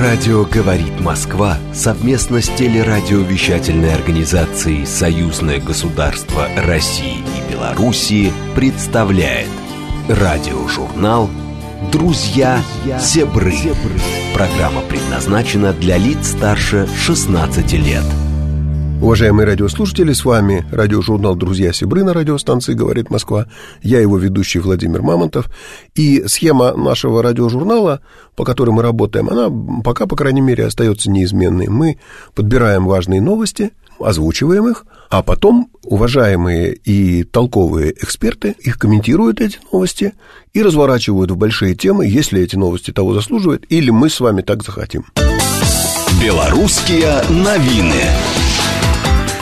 Радио «Говорит Москва» совместно с телерадиовещательной организацией «Союзное государство России и Белоруссии» представляет радиожурнал «Друзья Зебры». Программа предназначена для лиц старше 16 лет. Уважаемые радиослушатели, с вами радиожурнал «Друзья Сибры» на радиостанции «Говорит Москва». Я его ведущий Владимир Мамонтов. И схема нашего радиожурнала, по которой мы работаем, она пока, по крайней мере, остается неизменной. Мы подбираем важные новости, озвучиваем их, а потом уважаемые и толковые эксперты их комментируют, эти новости, и разворачивают в большие темы, если эти новости того заслуживают, или мы с вами так захотим. Белорусские новины.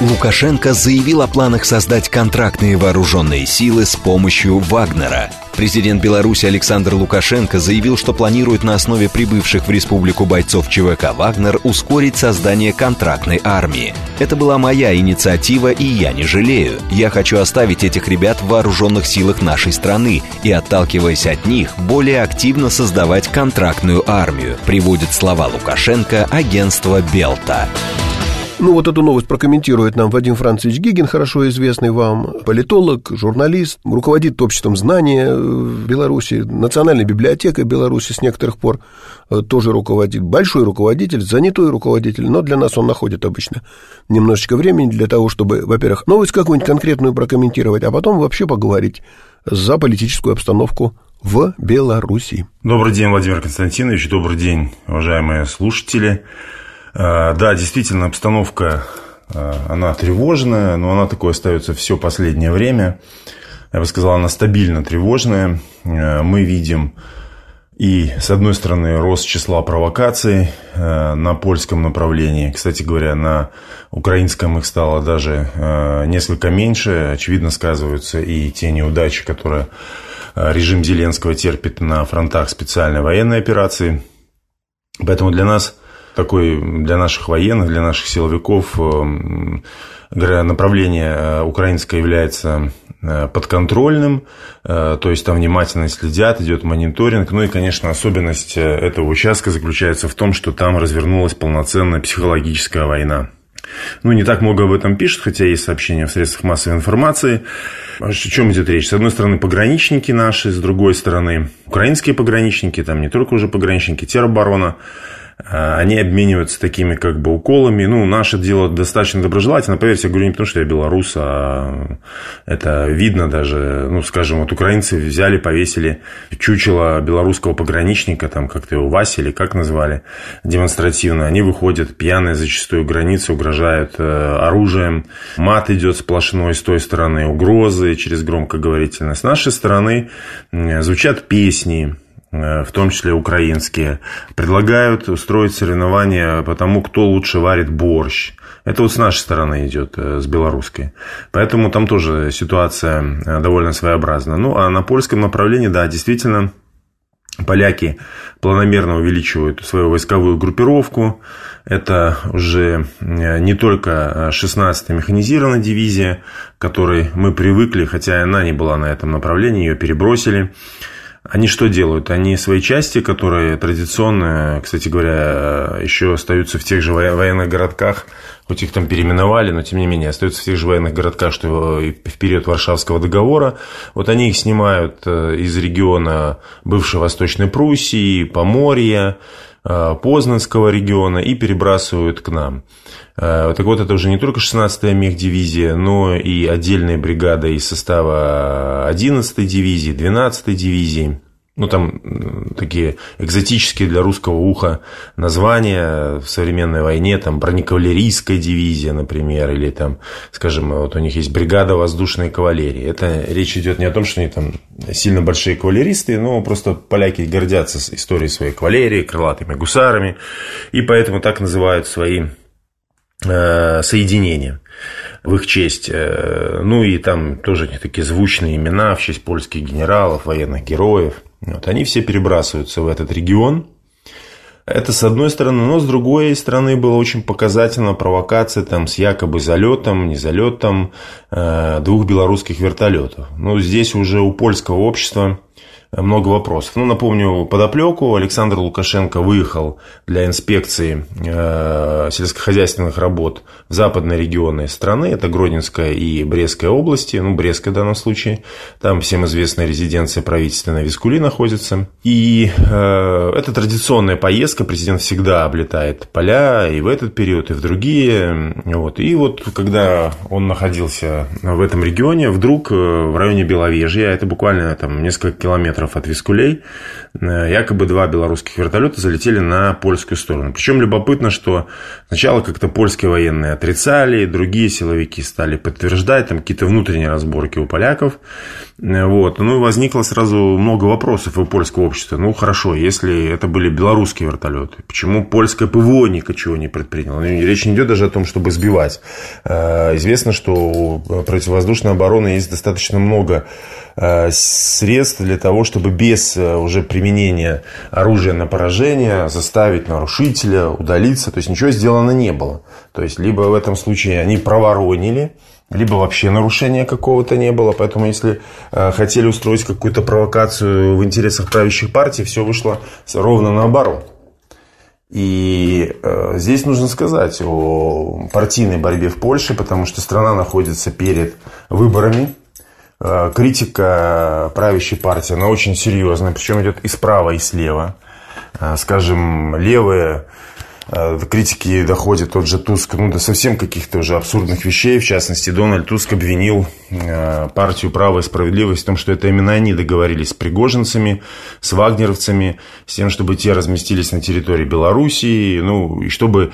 Лукашенко заявил о планах создать контрактные вооруженные силы с помощью Вагнера. Президент Беларуси Александр Лукашенко заявил, что планирует на основе прибывших в республику бойцов ЧВК «Вагнер» ускорить создание контрактной армии. Это была моя инициатива, и я не жалею. Я хочу оставить этих ребят в вооруженных силах нашей страны и, отталкиваясь от них, более активно создавать контрактную армию, приводит слова Лукашенко агентство «Белта». Ну, вот эту новость прокомментирует нам Вадим Францович Гигин, хорошо известный вам, политолог, журналист, руководит обществом знания в Беларуси, Национальной библиотекой Беларуси с некоторых пор э, тоже руководит. Большой руководитель, занятой руководитель, но для нас он находит обычно немножечко времени для того, чтобы, во-первых, новость какую-нибудь конкретную прокомментировать, а потом вообще поговорить за политическую обстановку в Беларуси. Добрый день, Владимир Константинович, добрый день, уважаемые слушатели. А, да, действительно, обстановка, а, она тревожная, но она такой остается все последнее время. Я бы сказал, она стабильно тревожная. А, мы видим и, с одной стороны, рост числа провокаций на польском направлении. Кстати говоря, на украинском их стало даже несколько меньше. Очевидно, сказываются и те неудачи, которые режим Зеленского терпит на фронтах специальной военной операции. Поэтому для нас такой для наших военных, для наших силовиков э, направление э, украинское является э, подконтрольным, то есть там внимательно следят, идет мониторинг. Ну и, конечно, особенность этого участка заключается в том, что там развернулась полноценная психологическая война. Ну, не так много об этом пишут, хотя есть сообщения в средствах массовой информации. О чем идет речь? С одной стороны, пограничники наши, с другой стороны, украинские пограничники, там не только уже пограничники, тероборона – они обмениваются такими как бы уколами. Ну, наше дело достаточно доброжелательно. Поверьте, я говорю не потому, что я белорус, а это видно даже. Ну, скажем, вот украинцы взяли, повесили чучело белорусского пограничника, там как-то его Вася или как назвали, демонстративно. Они выходят пьяные зачастую границы, угрожают э, оружием. Мат идет сплошной с той стороны, угрозы через громкоговорительность. С нашей стороны звучат песни, в том числе украинские, предлагают устроить соревнования по тому, кто лучше варит борщ. Это вот с нашей стороны идет, э, с белорусской. Поэтому там тоже ситуация э, довольно своеобразна. Ну, а на польском направлении, да, действительно, поляки планомерно увеличивают свою войсковую группировку. Это уже не только 16-я механизированная дивизия, к которой мы привыкли, хотя она не была на этом направлении, ее перебросили. Они что делают? Они свои части, которые традиционно, кстати говоря, еще остаются в тех же военных городках, хоть их там переименовали, но тем не менее остаются в тех же военных городках, что в период Варшавского договора. Вот они их снимают э, из региона бывшей Восточной Пруссии, Поморья, Познанского региона и перебрасывают к нам. Э, так вот, это уже не только 16-я мехдивизия, но и отдельная бригада из состава 11-й дивизии, 12-й дивизии. Ну, там такие экзотические для русского уха названия в современной войне, там бронекавалерийская дивизия, например, или там, скажем, вот у них есть бригада воздушной кавалерии. Это речь идет не о том, что они там сильно большие кавалеристы, но просто поляки гордятся историей своей кавалерии, крылатыми гусарами, и поэтому так называют свои соединения в их честь. Э, ну и там тоже такие звучные имена в честь польских генералов, военных героев. Вот, они все перебрасываются в этот регион. Это с одной стороны, но с другой стороны была очень показательна провокация там с якобы залетом, не залетом э, двух белорусских вертолетов. Но здесь уже у польского общества много вопросов. Ну, напомню подоплеку. Александр Лукашенко выехал для инспекции э, сельскохозяйственных работ в западные регионы страны. Это Гродненская и Брестская области. Ну, Брестская в данном случае. Там всем известная резиденция правительственная Вискули находится. И э, это традиционная поездка. Президент всегда облетает поля и в этот период, и в другие. Вот. И вот когда он находился в этом регионе, вдруг э, в районе Беловежья, это буквально там несколько километров от Вискулей, якобы два белорусских вертолета залетели на польскую сторону. Причем любопытно, что сначала как-то польские военные отрицали, другие силовики стали подтверждать, там какие-то внутренние разборки у поляков. Э, вот. Ну, и возникло сразу много вопросов у польского общества. Ну, хорошо, если это были белорусские вертолеты, почему польское ПВО ничего не предприняло? Ну, речь не идет даже о том, чтобы сбивать. Э, известно, что у противовоздушной обороны есть достаточно много средств для того, чтобы без уже применения оружия на поражение заставить нарушителя удалиться. То есть ничего сделано не было. То есть либо в этом случае они проворонили, либо вообще нарушения какого-то не было. Поэтому, если э, хотели устроить какую-то провокацию в интересах правящих партий, все вышло ровно наоборот. И э, здесь нужно сказать о партийной борьбе в Польше, потому что страна находится перед выборами. Э, критика правящей партии, она очень серьезная, причем идет и справа, и слева. Э, скажем, левые критики доходят тот же Туск, ну, до совсем каких-то уже абсурдных вещей. В частности, Дональд Туск обвинил э, партию «Право и справедливость» в том, что это именно они договорились с пригожинцами, с вагнеровцами, с тем, чтобы те разместились на территории Белоруссии, ну, и чтобы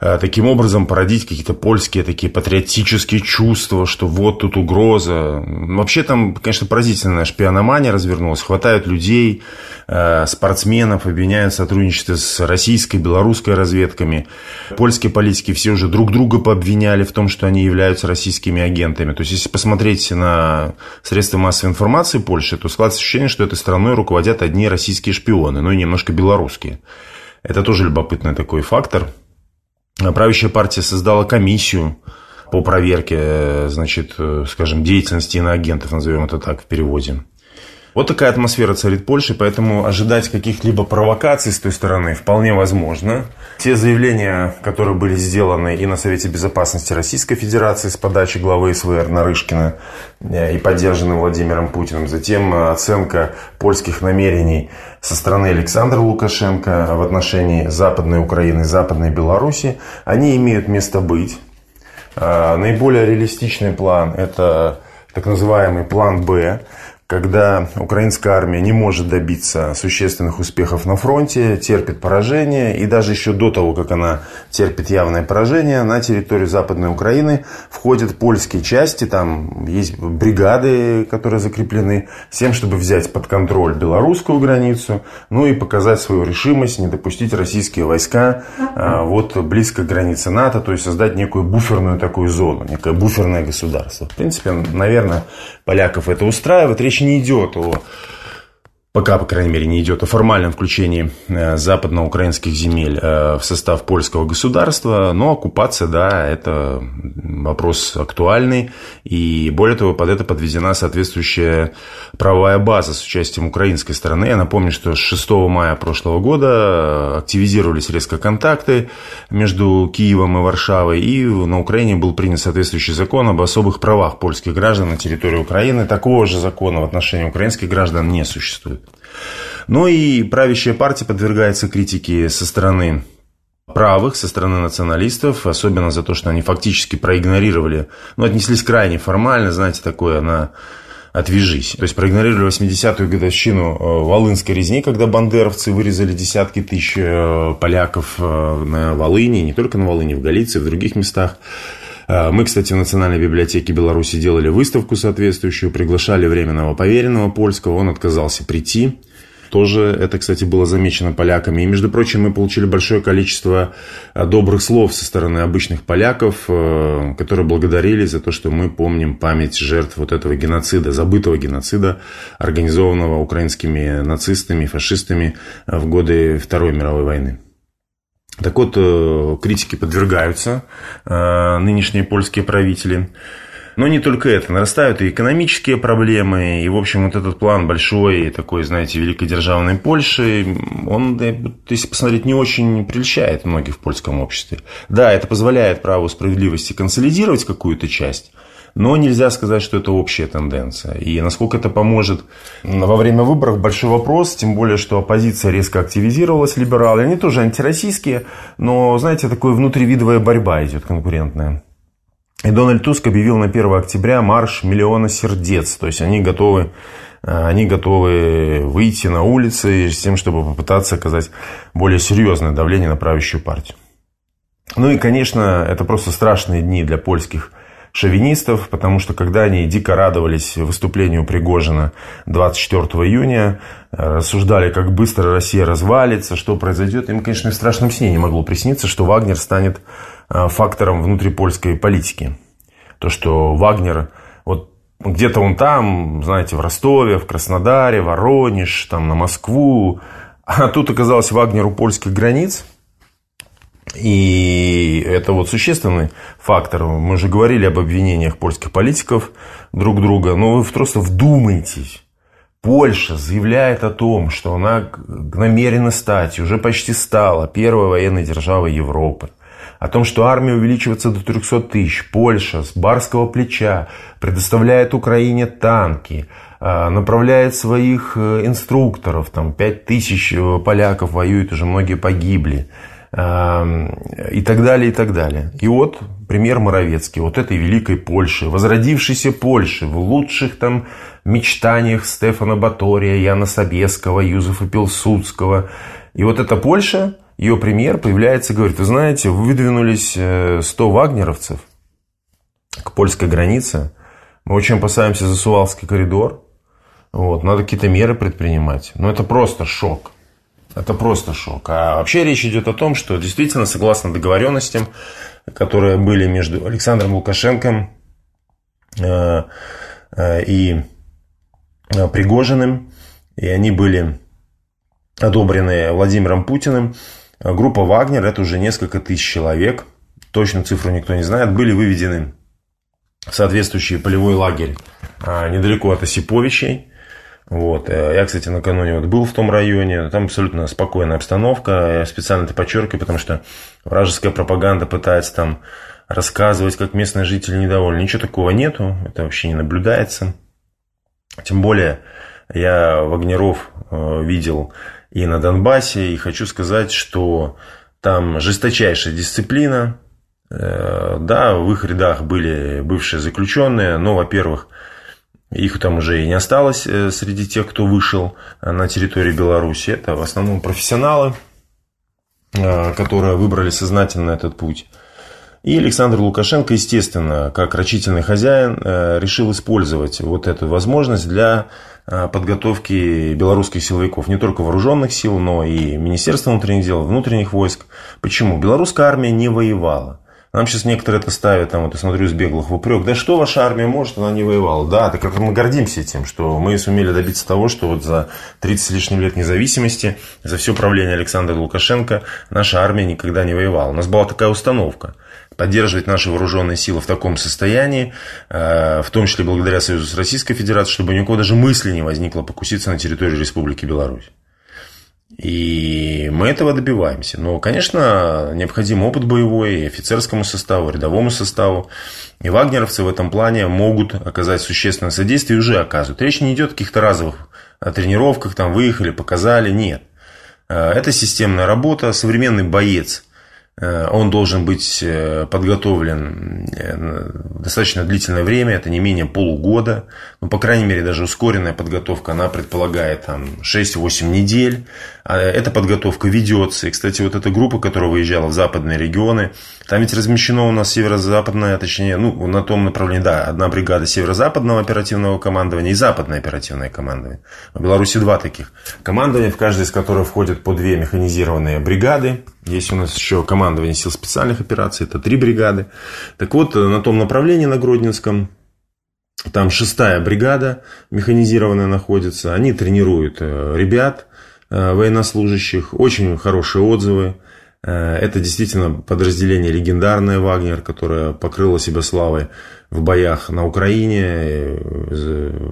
э, таким образом породить какие-то польские такие патриотические чувства, что вот тут угроза. Вообще там, конечно, поразительная шпиономания развернулась. Хватают людей, спортсменов, обвиняют в сотрудничестве с российской, белорусской разведками. Польские политики все уже друг друга пообвиняли в том, что они являются российскими агентами. То есть, если посмотреть на средства массовой информации Польши, то складывается ощущение, что этой страной руководят одни российские шпионы, ну и немножко белорусские. Это тоже любопытный такой фактор. Правящая партия создала комиссию по проверке, значит, скажем, деятельности иноагентов, назовем это так в переводе. Вот такая атмосфера царит в Польше, поэтому ожидать каких-либо провокаций с той стороны вполне возможно. Те заявления, которые были сделаны и на Совете Безопасности Российской Федерации с подачи главы СВР Нарышкина э, и поддержаны Владимиром Путиным, затем оценка польских намерений со стороны Александра Лукашенко в отношении Западной Украины Западной Беларуси, они имеют место быть. Э, наиболее реалистичный план – это так называемый план «Б», когда украинская армия не может добиться существенных успехов на фронте, терпит поражение, и даже еще до того, как она терпит явное поражение, на территорию Западной Украины входят польские части, там есть бригады, которые закреплены, с тем, чтобы взять под контроль белорусскую границу, ну и показать свою решимость, не допустить российские войска а, вот близко к границе НАТО, то есть создать некую буферную такую зону, некое буферное государство. В принципе, наверное, поляков это устраивает. Речь не идет о пока, по крайней мере, не идет о формальном включении э, западноукраинских земель э, в состав польского государства, но оккупация, да, это вопрос актуальный, и более того, под это подведена соответствующая правовая база с участием украинской стороны. Я напомню, что с 6 мая прошлого года активизировались резко контакты между Киевом и Варшавой, и на Украине был принят соответствующий закон об особых правах польских граждан на территории Украины. Такого же закона в отношении украинских граждан не существует. Ну и правящая партия подвергается критике со стороны правых, со стороны националистов, особенно за то, что они фактически проигнорировали, ну, отнеслись крайне формально, знаете, такое на отвяжись. То есть проигнорировали 80-ю годовщину э, Волынской резни, когда бандеровцы вырезали десятки тысяч э, поляков э, на Волыни, не только на Волыни, в Галиции, в других местах. Мы, кстати, в Национальной библиотеке Беларуси делали выставку соответствующую, приглашали временного поверенного польского, он отказался прийти. Тоже это, кстати, было замечено поляками. И, между прочим, мы получили большое количество э, добрых слов со стороны обычных поляков, э, которые благодарили за то, что мы помним память жертв вот этого геноцида, забытого геноцида, организованного украинскими нацистами, фашистами э, в годы Второй мировой войны. Так вот, критики подвергаются нынешние польские правители. Но не только это. Нарастают и экономические проблемы. И, в общем, вот этот план большой, такой, знаете, великодержавной Польши, он, если посмотреть, не очень прельщает многих в польском обществе. Да, это позволяет праву справедливости консолидировать какую-то часть, но нельзя сказать, что это общая тенденция. И насколько это поможет во время выборов, большой вопрос. Тем более, что оппозиция резко активизировалась, либералы. Они тоже антироссийские, но, знаете, такая внутривидовая борьба идет конкурентная. И Дональд Туск объявил на 1 октября марш миллиона сердец. То есть они готовы, они готовы выйти на улицы с тем, чтобы попытаться оказать более серьезное давление на правящую партию. Ну и, конечно, это просто страшные дни для польских шовинистов, потому что когда они дико радовались выступлению Пригожина 24 июня, рассуждали, как быстро Россия развалится, что произойдет, им, конечно, в страшном сне не могло присниться, что Вагнер станет а, фактором внутрипольской политики. То, что Вагнер, вот где-то он там, знаете, в Ростове, в Краснодаре, Воронеж, там на Москву, а тут оказался Вагнер у польских границ – и это вот существенный фактор. Мы уже говорили об обвинениях польских политиков друг друга. Но вы просто вдумайтесь. Польша заявляет о том, что она намерена стать, уже почти стала первой военной державой Европы. О том, что армия увеличивается до 300 тысяч. Польша с барского плеча предоставляет Украине танки, а, направляет своих э, инструкторов. Там 5 тысяч э, поляков воюют, уже многие погибли и так далее, и так далее. И вот пример Моровецкий, вот этой великой Польши, возродившейся Польши в лучших там мечтаниях Стефана Батория, Яна Собеского, Юзефа Пилсудского. И вот эта Польша, ее пример появляется и говорит, вы знаете, выдвинулись 100 э, вагнеровцев к польской границе, мы очень опасаемся за Сувалский коридор, вот, надо какие-то меры предпринимать. Но это просто шок. Это просто шок. А вообще речь идет о том, что действительно, согласно договоренностям, которые были между Александром Лукашенко э, э, и э, Пригожиным, и они были одобрены Владимиром Путиным, группа «Вагнер» – это уже несколько тысяч человек, точно цифру никто не знает, были выведены в соответствующий полевой лагерь недалеко от Осиповичей, вот. Э, я, кстати, накануне вот был в том районе, там абсолютно спокойная обстановка. Я специально это подчеркиваю, потому что вражеская пропаганда пытается там рассказывать, как местные жители недовольны. Ничего такого нету, это вообще не наблюдается. Тем более, я Вагнеров э, видел и на Донбассе, и хочу сказать, что там жесточайшая дисциплина. Э, да, в их рядах были бывшие заключенные, но, во-первых, их там уже и не осталось э, среди тех, кто вышел э, на территории Беларуси. Это в основном профессионалы, э, которые выбрали сознательно этот путь. И Александр Лукашенко, естественно, как рачительный хозяин, решил использовать вот эту возможность для подготовки белорусских силовиков, не только вооруженных сил, но и Министерства внутренних дел, внутренних войск. Почему? Белорусская армия не воевала. Нам сейчас некоторые это ставят, там, вот я смотрю, с беглых в упрек. Да что ваша армия может, она не воевала. Да, так как мы гордимся тем, что мы сумели добиться того, что вот за 30 с лишним лет независимости, за все правление Александра Лукашенко, наша армия никогда не воевала. У нас была такая установка поддерживать наши вооруженные силы в таком состоянии, э, в том числе благодаря союзу с Российской Федерацией, чтобы ни у кого даже мысли не возникло покуситься на территории Республики Беларусь. И мы этого добиваемся. Но, конечно, необходим опыт боевой и офицерскому составу, и рядовому составу. И вагнеровцы в этом плане могут оказать существенное содействие и уже оказывают. Речь не идет о каких-то разовых тренировках, там выехали, показали. Нет. Э, это системная работа. Современный боец он должен быть э, подготовлен э, достаточно длительное время, это не менее полугода, ну, по крайней мере, даже ускоренная подготовка, она предполагает там 6-8 недель, а эта подготовка ведется, и, кстати, вот эта группа, которая выезжала в западные регионы, там ведь размещено у нас северо-западное, точнее, ну, на том направлении, да, одна бригада северо-западного оперативного командования и западное оперативное командование. В Беларуси два таких командования, в каждой из которых входят по две механизированные бригады, есть у нас еще командование сил специальных операций, это три бригады. Так вот, на том направлении, на Гродненском, там шестая бригада механизированная находится. Они тренируют э, ребят, э, военнослужащих. Очень хорошие отзывы. Это действительно подразделение легендарное «Вагнер», которое покрыло себя славой в боях на Украине.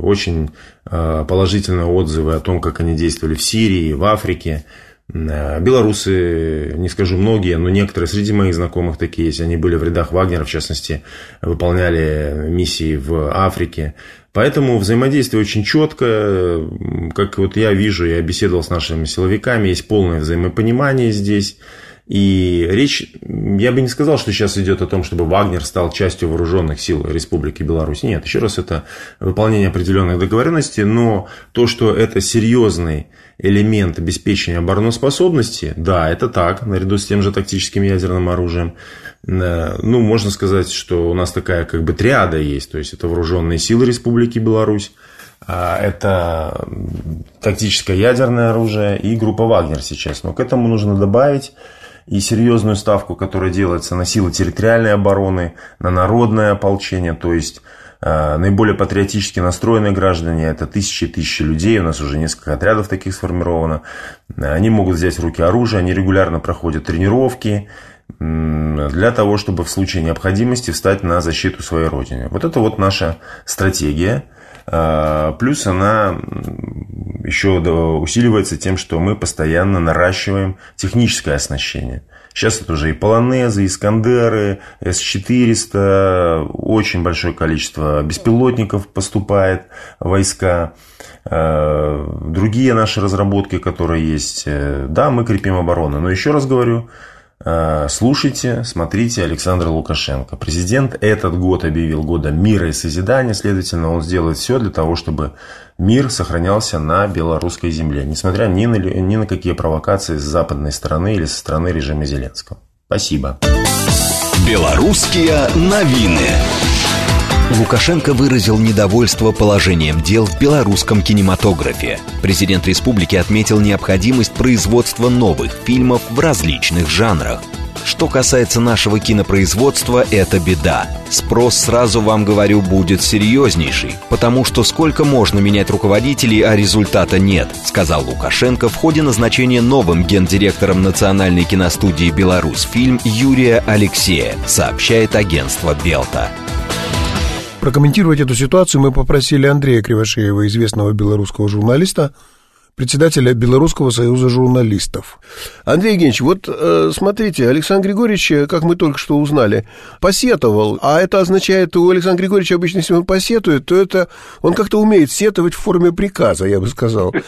Очень положительные отзывы о том, как они действовали в Сирии, в Африке. Э, белорусы, не скажу многие, но некоторые среди моих знакомых такие есть. Они были в рядах Вагнера, в частности, выполняли миссии в Африке. Поэтому взаимодействие очень четко. Как вот я вижу, я беседовал с нашими силовиками, есть полное взаимопонимание здесь. И речь, я бы не сказал, что сейчас идет о том, чтобы Вагнер стал частью вооруженных сил Республики Беларусь. Нет, еще раз, это выполнение определенных договоренностей, но то, что это серьезный элемент обеспечения обороноспособности, да, это так, наряду с тем же тактическим ядерным оружием. Э, ну, можно сказать, что у нас такая как бы триада есть, то есть это вооруженные силы Республики Беларусь, а, это тактическое ядерное оружие и группа Вагнер сейчас. Но к этому нужно добавить и серьезную ставку, которая делается на силы территориальной обороны, на народное ополчение, то есть э, наиболее патриотически настроенные граждане, это тысячи и тысячи людей, у нас уже несколько отрядов таких сформировано, они могут взять в руки оружие, они регулярно проходят тренировки, для того, чтобы в случае необходимости встать на защиту своей родины. Вот это вот наша стратегия. Э, плюс она еще усиливается тем, что мы постоянно наращиваем техническое оснащение. Сейчас это уже и полонезы, и Искандеры, С-400, очень большое количество беспилотников поступает войска. Э, другие наши разработки, которые есть, э, да, мы крепим оборону. Но еще раз говорю, слушайте, смотрите Александра Лукашенко. Президент этот год объявил годом мира и созидания, следовательно, он сделает все для того, чтобы мир сохранялся на белорусской земле, несмотря ни на, ни на какие провокации с западной стороны или со стороны режима Зеленского. Спасибо. Белорусские новины. Лукашенко выразил недовольство положением дел в белорусском кинематографе. Президент республики отметил необходимость производства новых фильмов в различных жанрах. Что касается нашего кинопроизводства, это беда. Спрос, сразу вам говорю, будет серьезнейший, потому что сколько можно менять руководителей, а результата нет, сказал Лукашенко в ходе назначения новым гендиректором Национальной киностудии «Беларусь» фильм Юрия Алексея, сообщает агентство «Белта». Прокомментировать эту ситуацию мы попросили Андрея Кривошеева, известного белорусского журналиста, председателя Белорусского союза журналистов. Андрей Евгеньевич, вот э, смотрите, Александр Григорьевич, э, как мы только что узнали, посетовал, а это означает, у Александра Григорьевича обычно, если он посетует, то это он как-то умеет сетовать в форме приказа, я бы сказал.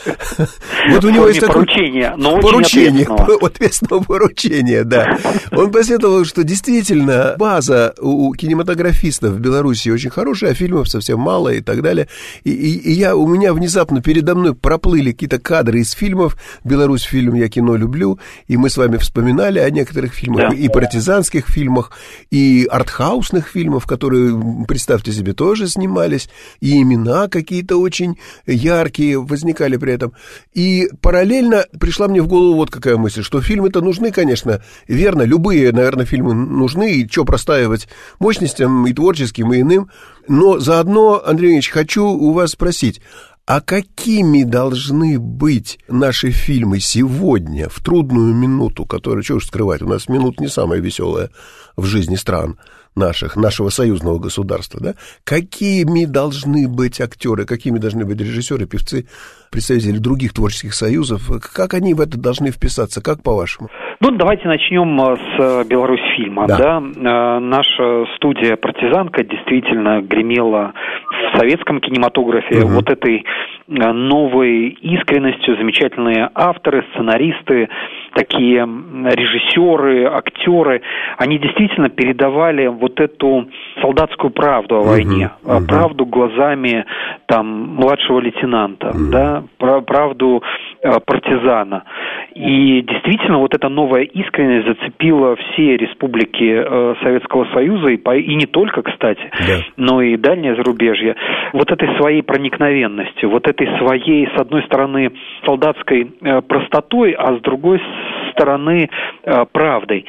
Вот у него есть поручение, но поручение, ответственного поручения, да. Он посетовал, что действительно база у кинематографистов в Беларуси очень хорошая, а фильмов совсем мало и так далее. И, я, у меня внезапно передо мной проплыли какие-то какие-то кадры из фильмов. Беларусь фильм «Я кино люблю», и мы с вами вспоминали о некоторых фильмах, да. и партизанских фильмах, и артхаусных фильмов, которые, представьте себе, тоже снимались, и имена какие-то очень яркие возникали при этом. И параллельно пришла мне в голову вот какая мысль, что фильмы-то нужны, конечно, верно, любые, наверное, фильмы нужны, и что простаивать мощностям и творческим, и иным, но заодно, Андрей Ильич, хочу у вас спросить, а какими должны быть наши фильмы сегодня, в трудную минуту, которую, что уж скрывать, у нас минут не самая веселая в жизни стран наших, нашего союзного государства, да? Какими должны быть актеры, какими должны быть режиссеры, певцы, представители других творческих союзов? Как они в это должны вписаться, как по-вашему? Ну, давайте начнем э, с э, Беларусь фильма. Да. Да? Э, наша студия «Партизанка» действительно гремела в советском кинематографе угу. вот этой новой искренностью, замечательные авторы, сценаристы, такие режиссеры, актеры, они действительно передавали вот эту солдатскую правду о войне, uh-huh. правду глазами там младшего лейтенанта, uh-huh. да, правду партизана. И действительно вот эта новая искренность зацепила все республики э, Советского Союза и, по, и не только, кстати, yeah. но и дальнее зарубежье. Вот этой своей проникновенностью, вот этой своей, с одной стороны, солдатской э, простотой, а с другой стороны, э, правдой.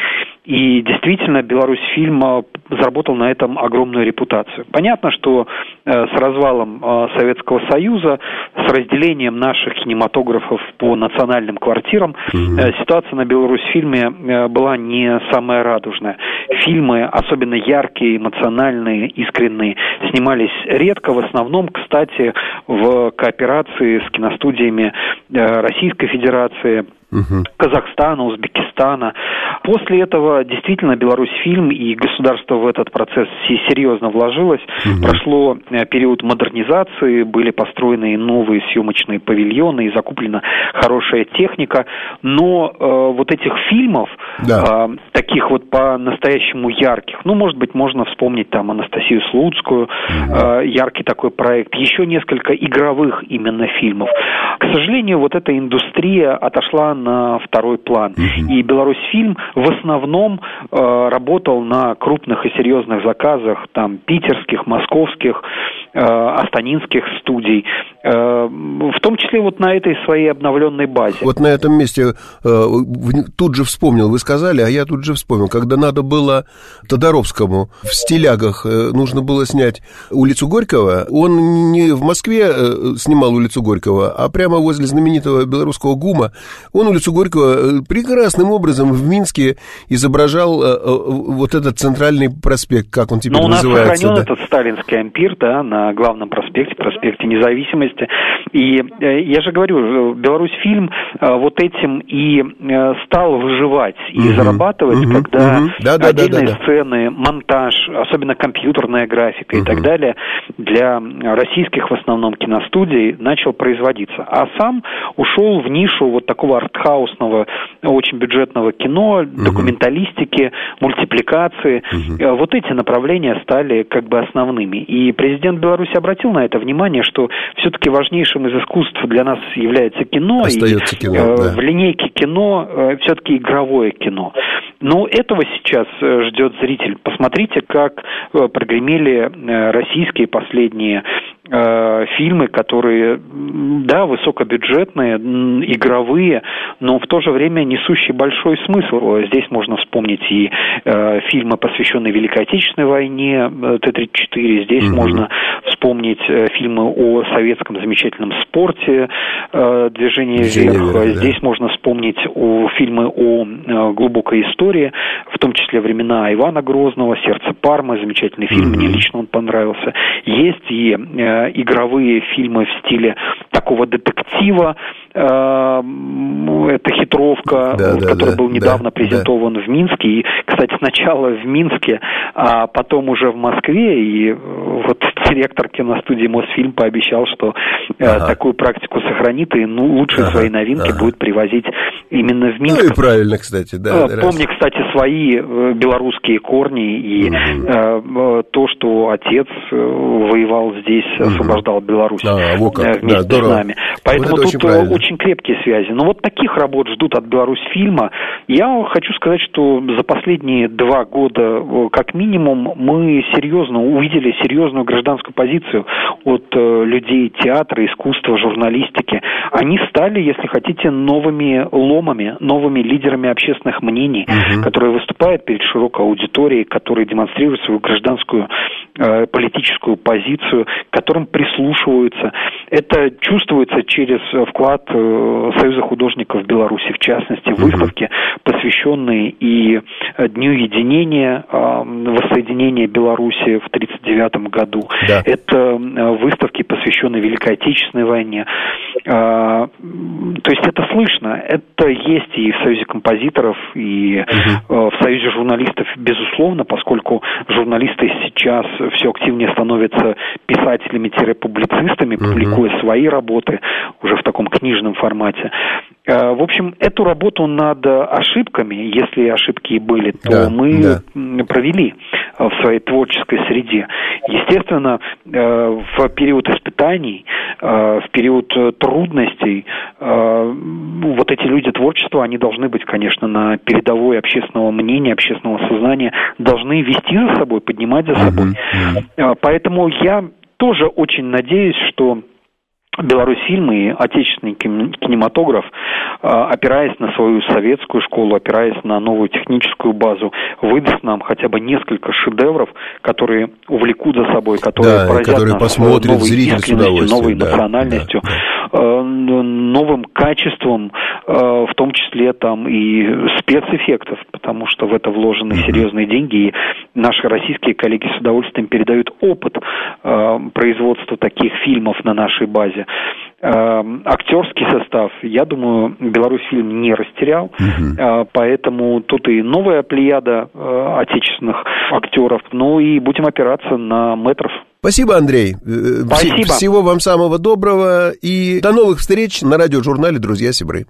И действительно, Беларусь фильм э, заработал на этом огромную репутацию. Понятно, что э, с развалом э, Советского Союза, с разделением наших кинематографов по национальным квартирам, mm ситуация на Беларусь фильме была не самая радужная. Фильмы, особенно яркие, эмоциональные, искренние, снимались редко, в основном, кстати, в кооперации с киностудиями Российской Федерации, угу. Казахстана, Узбекистана. После этого действительно Беларусь фильм и государство в этот процесс серьезно вложилось. Угу. Прошло э, период модернизации, были построены новые съемочные павильоны и закуплена хорошая техника. Но э, вот этих фильмов, да. э, таких вот по-настоящему ярких, ну, может быть, можно вспомнить там Анастасию Слуцкую, угу. э, яркий такой проект, еще несколько игровых именно фильмов. К сожалению, вот эта индустрия отошла на второй план. Угу. И Беларусь фильм в основном э, работал на крупных и серьезных заказах, там питерских, московских, астанинских студий, э, в том числе вот на этой своей обновленной базе. Вот на этом месте э, тут же вспомнил, вы сказали, а я тут же вспомнил, когда надо было Тодоровскому в стилягах э, нужно было снять улицу Горького, он не в Москве э, снимал улицу Горького, а прямо возле знаменитого белорусского ГУМа, он улицу Горького э, прекрасным образом в Минске изображал э, э, вот этот центральный проспект, как он теперь называется. Но у нас сохранен да? этот сталинский ампир, да, на главном проспекте, проспекте Независимости. И я же говорю, Беларусь фильм вот этим и стал выживать и угу, зарабатывать, угу, когда угу. Да, да, отдельные да, да, да. сцены, монтаж, особенно компьютерная графика угу. и так далее для российских в основном киностудий начал производиться. А сам ушел в нишу вот такого арт артхаусного, очень бюджетного кино, угу. документалистики, мультипликации. Угу. Вот эти направления стали как бы основными. И президент Беларуси обратил на это внимание, что все-таки важнейшим из искусств для нас является кино. Остается и, кино, э, да. В линейке кино э, все-таки игровое кино. Но этого сейчас э, ждет зритель. Посмотрите, как э, прогремели российские последние Э, фильмы, которые, да, высокобюджетные, игровые, но в то же время несущие большой смысл. Здесь можно вспомнить и э, фильмы, посвященные Великой Отечественной войне, э, Т-34, здесь угу. можно вспомнить э, фильмы о советском замечательном спорте, э, «Движение вверх», да. здесь можно вспомнить о, фильмы о э, глубокой истории, в том числе «Времена Ивана Грозного», «Сердце Пармы», замечательный фильм, угу. мне лично он понравился. Есть и э, игровые фильмы в стиле такого детектива, э, это хитровка, да, да, который да, был недавно да, презентован да. в Минске. И, кстати, сначала в Минске, а потом уже в Москве. И вот директор киностудии Мосфильм пообещал, что э, ага. такую практику сохранит и ну, лучшие ага, свои новинки ага. будет привозить именно в Минск. Ну и правильно, кстати, да. Помни, кстати, свои белорусские корни и угу. то, что отец воевал здесь, освобождал Беларусь а, вот как. вместе да, с нами. Поэтому вот тут очень, очень крепкие связи. Но вот таких работ ждут от Беларусь фильма. Я хочу сказать, что за последние два года, как минимум, мы серьезно увидели серьезную гражданскую позицию от э, людей театра, искусства, журналистики. Они стали, если хотите, новыми ломами, новыми лидерами общественных мнений, угу. Которые выступают перед широкой аудиторией, которые демонстрируют свою гражданскую политическую позицию, к которым прислушиваются. Это чувствуется через вклад э, Союза художников Беларуси, в частности, выставки, посвященные и э, Дню единения, воссоединения Беларуси в 1939 году. Да. Это э, выставки, посвященные Великой Отечественной войне. То есть это слышно, это есть и в Союзе композиторов, и угу. в Союзе журналистов, безусловно, поскольку журналисты сейчас все активнее становятся писателями-публицистами, публикуя угу. свои работы уже в таком книжном формате. Э, в общем, эту работу над ошибками, если ошибки и были, то да, мы да. провели в своей творческой среде. Естественно, э, в период испытаний, э, в период трудностей, вот эти люди творчества, они должны быть, конечно, на передовой общественного мнения, общественного сознания, должны вести за собой, поднимать за собой. Uh-huh. Поэтому я тоже очень надеюсь, что Беларусьфильм и отечественный кинематограф, а, опираясь на свою советскую школу, опираясь на новую техническую базу, выдаст нам хотя бы несколько шедевров, которые увлекут за собой, которые да, поразят которые нас посмотрит новой удовольствием. новой да, национальностью, да, да. Э, новым качеством, э, в том числе там и спецэффектов, потому что в это вложены mm-hmm. серьезные деньги, и наши российские коллеги с удовольствием передают опыт э, производства таких фильмов на нашей базе. Эм, актерский состав, я думаю, Беларусь фильм не растерял, угу. поэтому тут и новая плеяда э, отечественных актеров, ну и будем опираться на метров. Спасибо, Андрей. Э, Спасибо. Всего вам самого доброго и до новых встреч на радиожурнале «Друзья Сибры».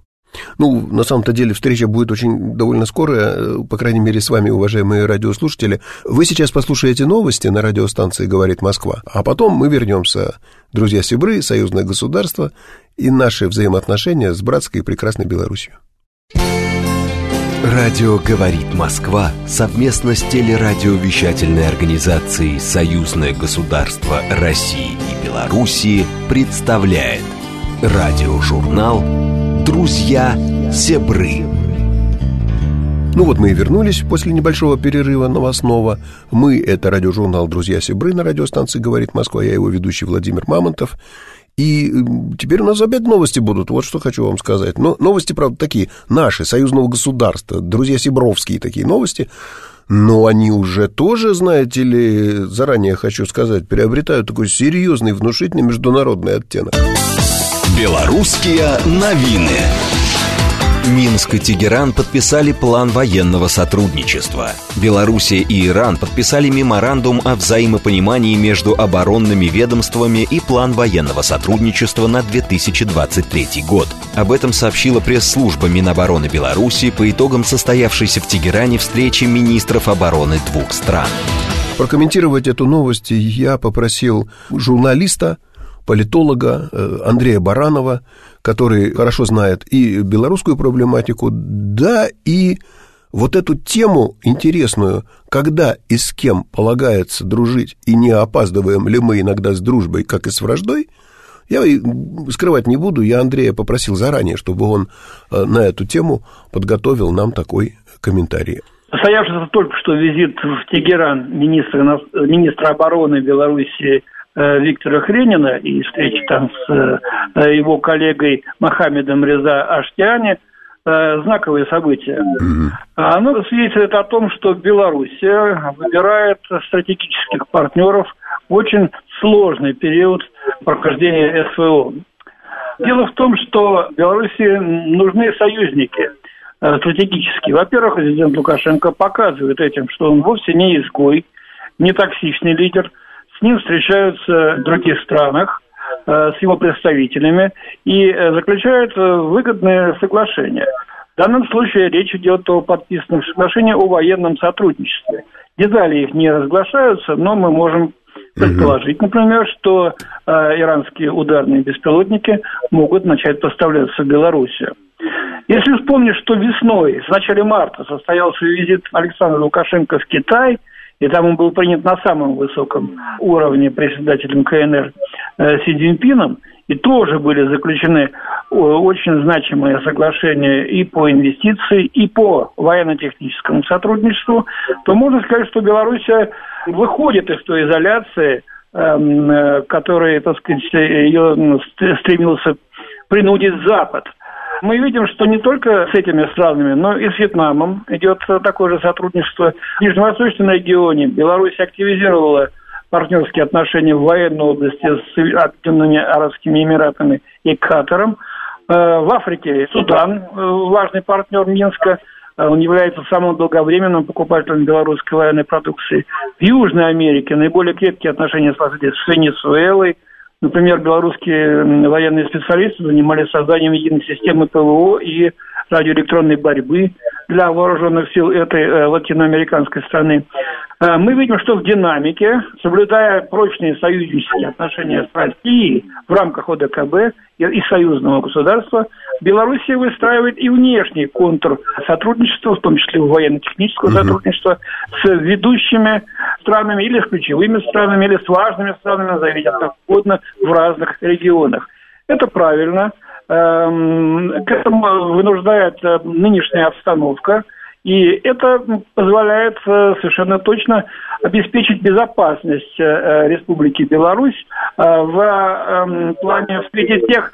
Ну, на самом-то деле встреча будет очень довольно скоро, э, по крайней мере, с вами, уважаемые радиослушатели. Вы сейчас послушаете новости на радиостанции «Говорит Москва», а потом мы вернемся, друзья Сибры, союзное государство и наши взаимоотношения с братской и прекрасной Беларусью. Радио «Говорит Москва» совместно с телерадиовещательной организацией «Союзное государство России и Белоруссии» представляет радиожурнал Друзья Зебры. Ну вот мы и вернулись после небольшого перерыва новостного. Мы — это радиожурнал «Друзья Сибры» на радиостанции «Говорит Москва». Я его ведущий Владимир Мамонтов. И теперь у нас опять новости будут. Вот что хочу вам сказать. Но новости, правда, такие наши, союзного государства, друзья Сибровские такие новости. Но они уже тоже, знаете ли, заранее хочу сказать, приобретают такой серьезный, внушительный международный оттенок. Белорусские новины. Минск и Тегеран подписали план военного сотрудничества. Белоруссия и Иран подписали меморандум о взаимопонимании между оборонными ведомствами и план военного сотрудничества на 2023 год. Об этом сообщила пресс-служба Минобороны Беларуси по итогам состоявшейся в Тегеране встречи министров обороны двух стран. Прокомментировать эту новость я попросил журналиста, политолога э, Андрея Баранова, который хорошо знает и белорусскую проблематику, да и вот эту тему интересную, когда и с кем полагается дружить, и не опаздываем ли мы иногда с дружбой, как и с враждой, я скрывать не буду, я Андрея попросил заранее, чтобы он э, на эту тему подготовил нам такой комментарий. Состоявшийся только что визит в Тегеран министра, министра обороны Беларуси Э, Виктора Хренина и встречи там с э, его коллегой Мохаммедом Реза Аштиани э, знаковые события. Оно свидетельствует о том, что Белоруссия выбирает стратегических партнеров в очень сложный период прохождения СВО. Дело в том, что Беларуси нужны союзники стратегические. Во-первых, президент Лукашенко показывает этим, что он вовсе не изгой, не токсичный лидер – с ним встречаются в других странах, э, с его представителями и э, заключают э, выгодные соглашения. В данном случае речь идет о подписанном соглашении о военном сотрудничестве. Детали их не разглашаются, но мы можем предположить, например, что э, иранские ударные беспилотники могут начать поставляться в Белоруссию. Если вспомнить, что весной, в начале марта, состоялся визит Александра Лукашенко в Китай – и там он был принят на самом высоком уровне председателем КНР э, Си Цзиньпином, и тоже были заключены э, очень значимые соглашения и по инвестиции, и по военно-техническому сотрудничеству, то можно сказать, что Белоруссия выходит из той изоляции, эм, э, которой, так сказать, ее стремился принудить Запад – мы видим, что не только с этими странами, но и с Вьетнамом идет такое же сотрудничество. В Нижневосточном регионе Беларусь активизировала партнерские отношения в военной области с Объединенными Арабскими Эмиратами и Катаром. Э, в Африке Судан, э, важный партнер Минска, он является самым долговременным покупателем белорусской военной продукции. В Южной Америке наиболее крепкие отношения сложились с Венесуэлой – Например, белорусские военные специалисты занимались созданием единой системы ПВО и радиоэлектронной борьбы для вооруженных сил этой э, латиноамериканской страны. Э, мы видим, что в динамике, соблюдая прочные союзнические отношения с Россией в рамках ОДКБ и, и союзного государства, Белоруссия выстраивает и внешний контур сотрудничества, в том числе военно-технического угу. сотрудничества, с ведущими странами или с ключевыми странами, или с важными странами, назовите как угодно, в разных регионах. Это правильно. Эм, к этому вынуждает э, нынешняя обстановка. И это позволяет э, совершенно точно обеспечить безопасность э, Республики Беларусь в эм, плане в свете тех,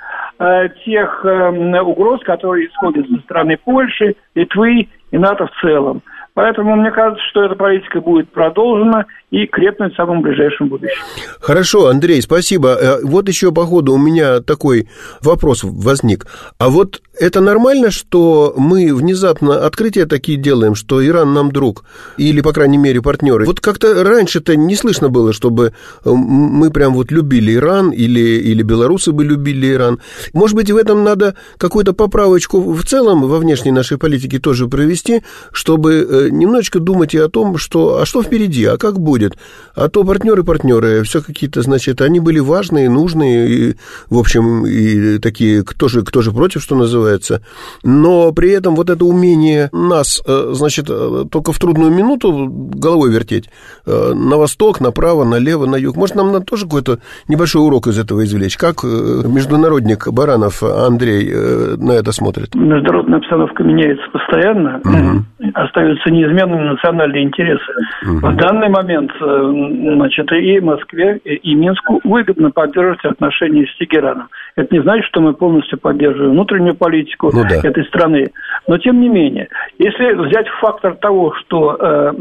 тех эм, угроз, которые исходят со стороны Польши, Литвы и НАТО в целом. Поэтому мне кажется, что эта политика будет продолжена и крепнуть в самом ближайшем будущем. Хорошо, Андрей, спасибо. Э, вот еще по ходу у меня такой вопрос возник. А вот это нормально, что мы внезапно открытия такие делаем, что Иран нам друг, или, по крайней мере, партнеры? Вот как-то раньше-то не слышно было, чтобы э, мы прям вот любили Иран, или, или белорусы бы любили Иран. Может быть, в этом надо какую-то поправочку в целом во внешней нашей политике тоже провести, чтобы э, немножечко думать и о том, что, а что впереди, а как будет. А то партнеры-партнеры, все какие-то, значит, они были важные, нужные, и, в общем, и такие, кто же, кто же против, что называется. Но при этом вот это умение нас, э, значит, э, только в трудную минуту головой вертеть э, на восток, направо, налево, на юг. Может, нам надо тоже какой-то небольшой урок из этого извлечь? Как международник Баранов Андрей на это смотрит? Международная обстановка меняется постоянно. Угу. Остаются неизменными национальные интересы. Угу. В данный момент, э, значит, и Москве, и Минску выгодно поддерживать отношения с Тегераном. Это не значит, что мы полностью поддерживаем внутреннюю политику ну, да. этой страны. Но, тем не менее, если взять фактор того, что э,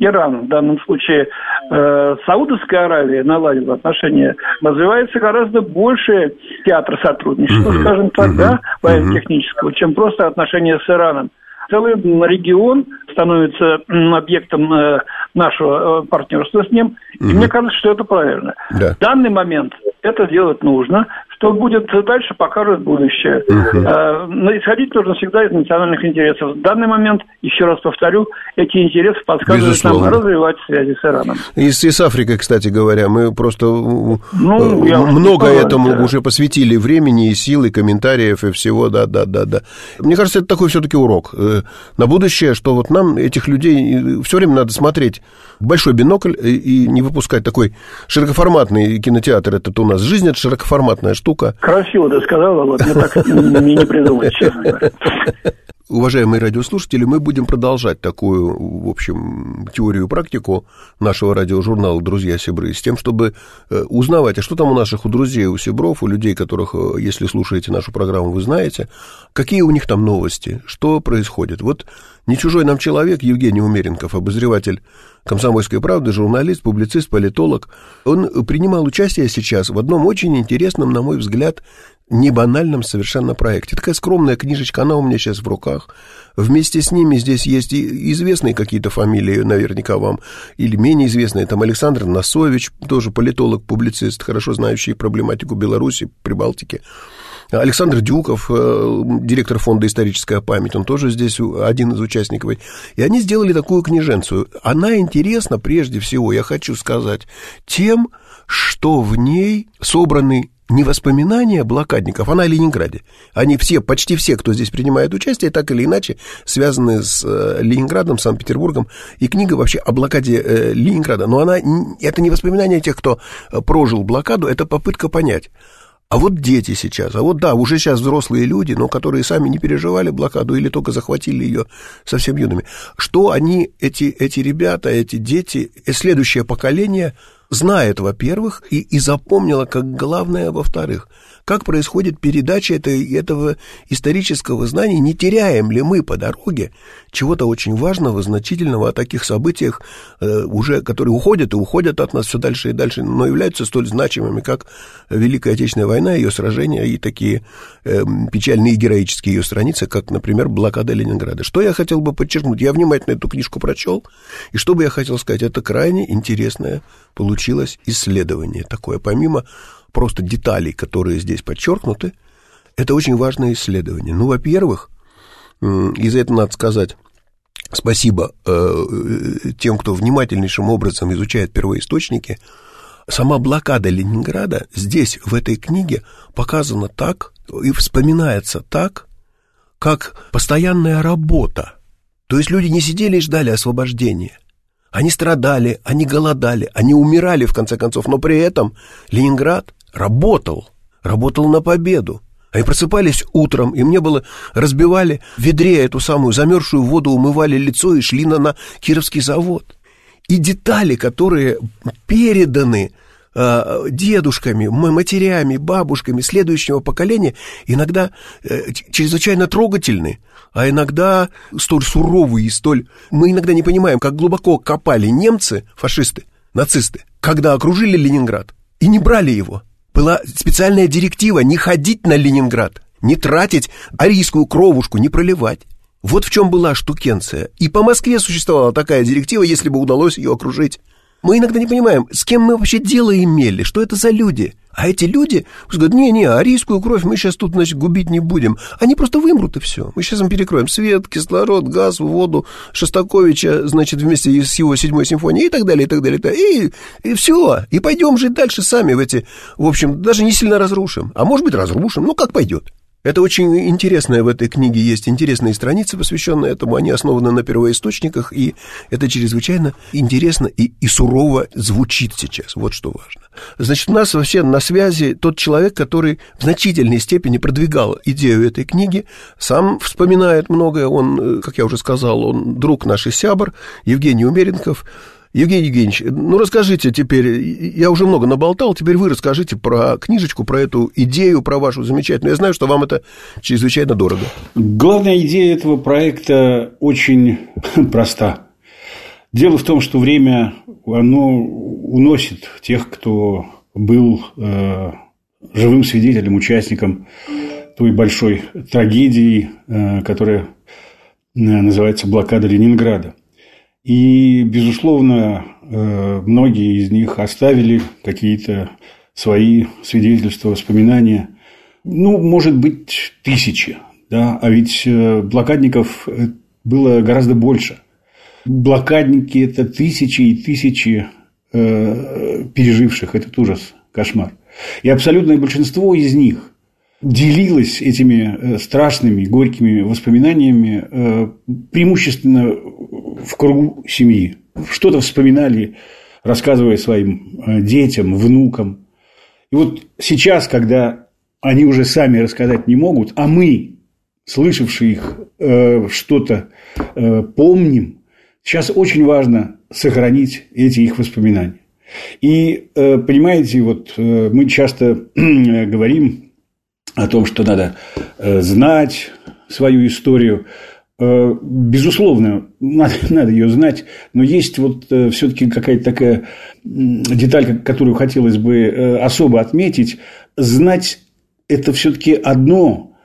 Иран, в данном случае э, Саудовская Аравия наладила отношения, развивается гораздо больше театр сотрудничества, угу. скажем так, угу. да, военно-технического, чем просто отношения с Ираном целый регион становится объектом э, нашего э, партнерства с ним. Угу. И мне кажется, что это правильно. Да. В данный момент это делать нужно. Что будет дальше, покажет будущее. Угу. Но исходить нужно всегда из национальных интересов. В данный момент, еще раз повторю, эти интересы подсказывают Безусловно. нам развивать связи с Ираном. И с, и с Африкой, кстати говоря, мы просто ну, много этому да. уже посвятили времени и сил, и комментариев, и всего, да, да, да, да. Мне кажется, это такой все-таки урок на будущее, что вот нам этих людей все время надо смотреть большой бинокль и не выпускать такой широкоформатный кинотеатр. Это у нас жизнь, это широкоформатная штука штука. Красиво ты сказала, вот мне так не придумать, честно говоря. Уважаемые радиослушатели, мы будем продолжать такую, в общем, теорию и практику нашего радиожурнала «Друзья Сибры» с тем, чтобы э, узнавать, а что там у наших, у друзей, у Сибров, у людей, которых, э, если слушаете нашу программу, вы знаете, какие у них там новости, что происходит. Вот не чужой нам человек, Евгений Умеренков, обозреватель «Комсомольской правды», журналист, публицист, политолог, он принимал участие сейчас в одном очень интересном, на мой взгляд, не банальном совершенно проекте. Такая скромная книжечка, она у меня сейчас в руках. Вместе с ними здесь есть и известные какие-то фамилии, наверняка вам, или менее известные. Там Александр Носович, тоже политолог, публицист, хорошо знающий проблематику Беларуси, Прибалтики. Александр Дюков, э, директор фонда «Историческая память», он тоже здесь один из участников. И они сделали такую книженцию. Она интересна прежде всего, я хочу сказать, тем, что в ней собраны не воспоминания блокадников, она о Ленинграде. Они все, почти все, кто здесь принимает участие, так или иначе связаны с э, Ленинградом, Санкт-Петербургом. И книга вообще о блокаде э, Ленинграда. Но она, это не воспоминания тех, кто прожил блокаду, это попытка понять, а вот дети сейчас, а вот да, уже сейчас взрослые люди, но которые сами не переживали блокаду или только захватили ее совсем юными. Что они, эти, эти ребята, эти дети, и следующее поколение знает, во-первых, и, и запомнило как главное, во-вторых – как происходит передача этой, этого исторического знания, не теряем ли мы по дороге чего-то очень важного, значительного о таких событиях, э, уже, которые уходят и уходят от нас все дальше и дальше, но являются столь значимыми, как Великая Отечественная война, ее сражения и такие э, печальные героические ее страницы, как, например, блокада Ленинграда. Что я хотел бы подчеркнуть? Я внимательно эту книжку прочел, и что бы я хотел сказать, это крайне интересное получилось исследование такое, помимо просто деталей, которые здесь подчеркнуты, это очень важное исследование. Ну, во-первых, и за это надо сказать спасибо э, тем, кто внимательнейшим образом изучает первоисточники. Сама блокада Ленинграда здесь, в этой книге, показана так и вспоминается так, как постоянная работа. То есть люди не сидели и ждали освобождения – они страдали, они голодали, они умирали, в конце концов, но при этом Ленинград работал. работал на победу. Они просыпались утром, и мне было, разбивали в ведре эту самую замерзшую воду, умывали лицо и шли на, на Кировский завод. И детали, которые переданы э, дедушками, матерями, бабушками следующего поколения, иногда э, чрезвычайно трогательны, а иногда столь суровые и столь... Мы иногда не понимаем, как глубоко копали немцы, фашисты, нацисты, когда окружили Ленинград и не брали его была специальная директива не ходить на Ленинград, не тратить арийскую кровушку, не проливать. Вот в чем была штукенция. И по Москве существовала такая директива, если бы удалось ее окружить. Мы иногда не понимаем, с кем мы вообще дело имели, что это за люди. А эти люди говорят, не-не, арийскую кровь мы сейчас тут, значит, губить не будем. Они просто вымрут и все. Мы сейчас им перекроем свет, кислород, газ, воду, Шостаковича, значит, вместе с его седьмой симфонией и так далее, и так далее. И, и все. И пойдем жить дальше сами в эти, в общем, даже не сильно разрушим. А может быть, разрушим, ну, как пойдет. Это очень интересное в этой книге есть интересные страницы, посвященные этому. Они основаны на первоисточниках, и это чрезвычайно интересно и, и сурово звучит сейчас. Вот что важно. Значит, у нас вообще на связи тот человек, который в значительной степени продвигал идею этой книги, сам вспоминает многое. Он, э, как я уже сказал, он друг наш сябр, Евгений Умеренков. Евгений Евгеньевич, ну расскажите теперь, я уже много наболтал, теперь вы расскажите про книжечку, про эту идею, про вашу замечательную. Я знаю, что вам это чрезвычайно дорого. Главная идея этого проекта очень проста. Дело в том, что время, оно уносит тех, кто был э, живым свидетелем, участником той большой трагедии, э, которая э, называется блокада Ленинграда. И, безусловно, э, многие из них оставили какие-то свои свидетельства, воспоминания. Ну, может быть, тысячи. Да? А ведь э, блокадников э, было гораздо больше. Блокадники – это тысячи и тысячи переживших этот ужас, кошмар. И абсолютное большинство из них делилось этими страшными, горькими воспоминаниями преимущественно в кругу семьи. Что-то вспоминали, рассказывая своим э, детям, внукам. И вот сейчас, когда они уже сами рассказать не могут, а мы, слышавшие их, э, что-то э, помним, сейчас очень важно сохранить эти их воспоминания. И, понимаете, вот мы часто говорим о том, что надо знать свою историю, Э, безусловно, надо, надо ее знать, но есть вот э, все-таки какая-то такая деталь, которую хотелось бы э, особо отметить. Знать это все-таки одно,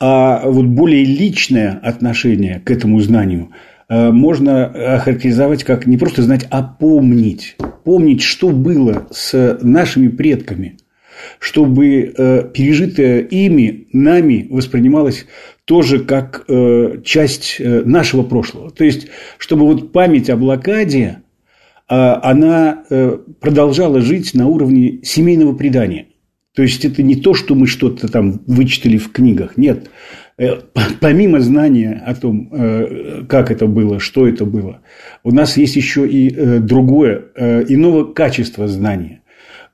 а вот более личное отношение к этому знанию можно охарактеризовать как не просто знать, а помнить. Помнить, что было с нашими предками, чтобы пережитое ими, нами воспринималось тоже как э, часть э, нашего прошлого. То есть, чтобы вот память о блокаде, э, она э, продолжала жить на уровне семейного предания. То есть, это не то, что мы что-то там вычитали в книгах. Нет. Э, помимо знания о том, э, как это было, что это было, у нас есть еще и э, другое, э, иного качества знания.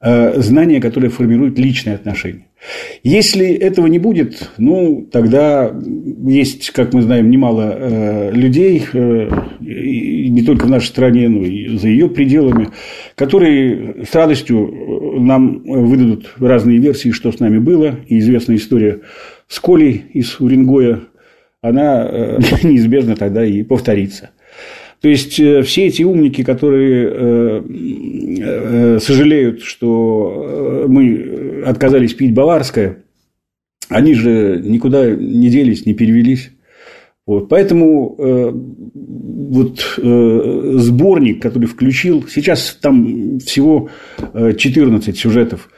Э, знания, которое формирует личные отношения. Если этого не будет, ну, тогда есть, как мы знаем, немало э, людей, э, не только в нашей стране, но и за ее пределами, которые с радостью нам выдадут разные версии, что с нами было. И известная история с Колей из Уренгоя, она неизбежно тогда и повторится. То есть э, все эти умники, которые э, э, сожалеют, что мы отказались пить баварское, они же никуда не делись, не перевелись. Вот. Поэтому э, вот э, сборник, который включил, сейчас там всего 14 сюжетов.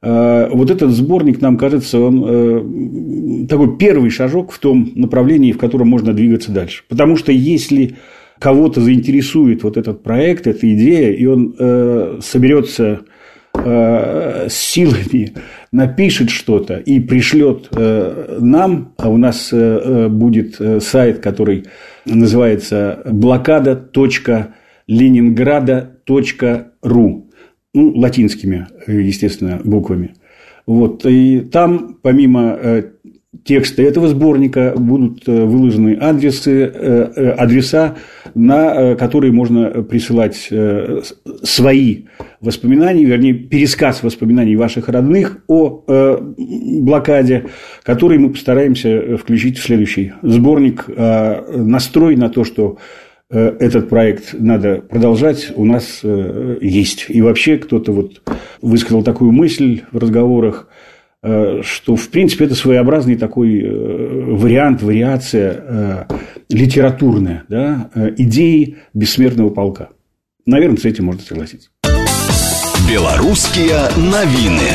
Э, вот этот сборник, нам кажется, он э, такой первый шажок в том направлении, в котором можно двигаться дальше. Потому что если кого-то заинтересует вот этот проект, эта идея, и он э, соберется э, с силами, напишет что-то и пришлет э, нам, а у нас э, будет сайт, который называется блокада.ленинграда.ру, ну, латинскими, естественно, буквами. Вот, и там, помимо текста этого сборника будут э, выложены адресы, э, адреса, на которые можно присылать свои воспоминания, вернее, пересказ воспоминаний ваших родных о блокаде, который мы постараемся включить в следующий сборник. А настрой на то, что этот проект надо продолжать, у нас есть. И вообще кто-то вот высказал такую мысль в разговорах, Э, что, в принципе, это своеобразный такой э, вариант, вариация э, литературная да, идеи бессмертного полка. Наверное, с этим можно согласиться. Белорусские новины.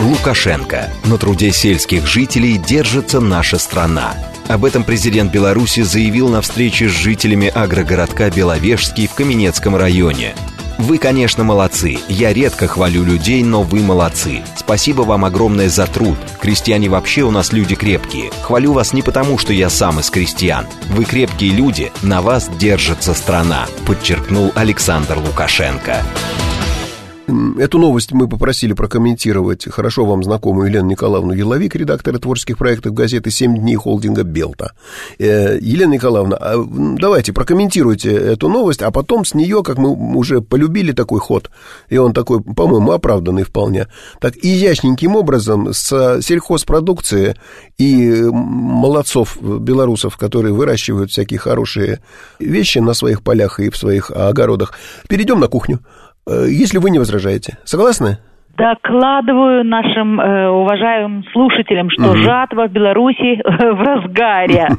Лукашенко. На труде сельских жителей держится наша страна. Об этом президент Беларуси заявил на встрече с жителями агрогородка Беловежский в Каменецком районе. Вы, конечно, молодцы. Я редко хвалю людей, но вы молодцы. Спасибо вам огромное за труд. Крестьяне вообще у нас люди крепкие. Хвалю вас не потому, что я сам из крестьян. Вы крепкие люди, на вас держится страна, подчеркнул Александр Лукашенко. Эту новость мы попросили прокомментировать хорошо вам знакомую Елену Николаевну Еловик, редактора творческих проектов газеты «Семь дней» холдинга «Белта». Э, Елена Николаевна, а, давайте прокомментируйте эту новость, а потом с нее, как мы уже полюбили такой ход, и он такой, по-моему, оправданный вполне, так изящненьким образом с сельхозпродукции и молодцов белорусов, которые выращивают всякие хорошие вещи на своих полях и в своих огородах, перейдем на кухню. Э, если вы не возражаете. Согласны? Докладываю нашим э, уважаемым слушателям, что угу. жатва в Беларуси э, в разгаре.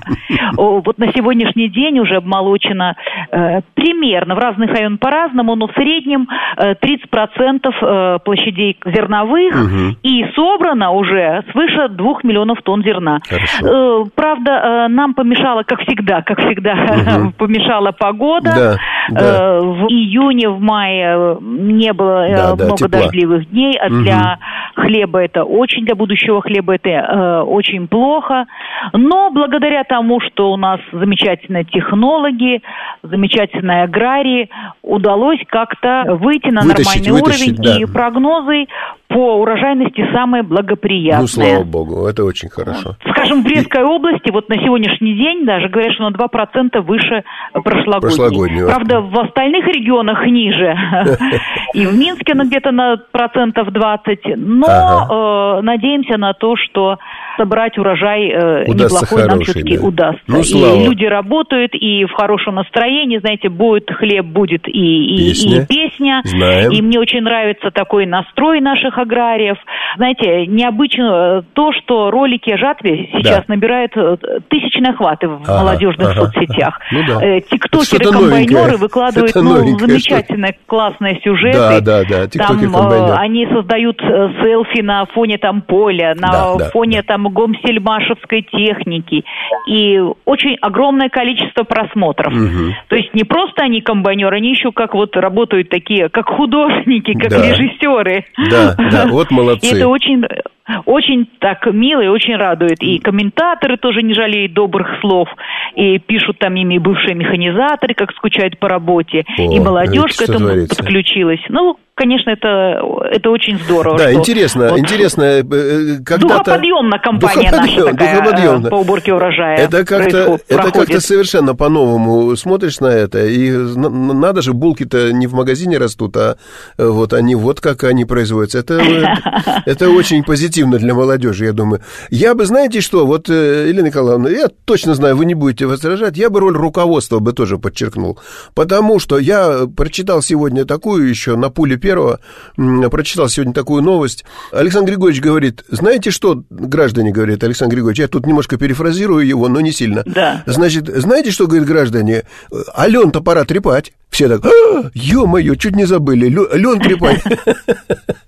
Вот на сегодняшний день уже обмолочено э, примерно, в разных районах по-разному, но в среднем э, 30% э, площадей зерновых угу. и собрано уже свыше 2 миллионов тонн зерна. Э, правда, э, нам помешала, как всегда, как всегда, угу. помешала погода. Да, да. Э, в июне, в мае не было э, да, много да, дождливых дней дней, а для угу. хлеба это очень, для будущего хлеба это э, очень плохо. Но благодаря тому, что у нас замечательные технологи, замечательные аграрии, удалось как-то выйти на вытащить, нормальный вытащить, уровень, да. и прогнозы по урожайности самые благоприятные. Ну, слава богу, это очень хорошо. Скажем, в Брестской и... области вот на сегодняшний день даже говорят, что на 2% выше прошлогодней. прошлогоднего. Правда, в остальных регионах ниже. И в Минске она где-то на процентов 20. Но э, надеемся на то, что собрать урожай э, неплохой хороший, нам все-таки да. удастся. Ну, слава. И люди работают, и в хорошем настроении, знаете, будет хлеб, будет и, и песня. И песня. Знаем. И мне очень нравится такой настрой наших аграриев. Знаете, необычно э, то, что ролики о жатве сейчас да. набирают э, тысячные охваты в ага, молодежных ага, соцсетях. Ну, да. Э, тиктокеры, комбайнеры выкладывают ну, замечательные, что... классные сюжеты. Да, да, да. Там э, они создают селфи на фоне там поля, на да, да, фоне да. там гомсельмашевской техники. И очень огромное количество просмотров. Угу. То есть не просто они комбайнеры, они еще как вот работают такие, как художники, как да. режиссеры. Да, да, вот молодцы. И это очень очень так мило и очень радует. И комментаторы тоже не жалеют добрых слов. И пишут там ими бывшие механизаторы, как скучают по работе. О, и молодежь к этому творится? подключилась. Ну, конечно, это, это очень здорово. Да, интересно, вот интересно, э, э, когда-то... Духоподъемная компания духоподъем, наша такая духоподъемная. по уборке урожая. Это как-то, это как-то совершенно по-новому смотришь на это, и надо же, булки-то не в магазине растут, а вот они вот как они производятся. Это, это очень позитивно для молодежи, я думаю. Я бы, знаете что, вот, э, Елена Николаевна, я точно знаю, вы не будете возражать, я бы роль руководства бы тоже подчеркнул, потому что я прочитал сегодня такую еще на пуле первого прочитал сегодня такую новость. Александр Григорьевич говорит, знаете что, граждане, говорит Александр Григорьевич, я тут немножко перефразирую его, но не сильно. Да. Значит, знаете что, говорит граждане, Ален-то пора трепать. Все так, а, ё-моё, чуть не забыли, Лен трепать.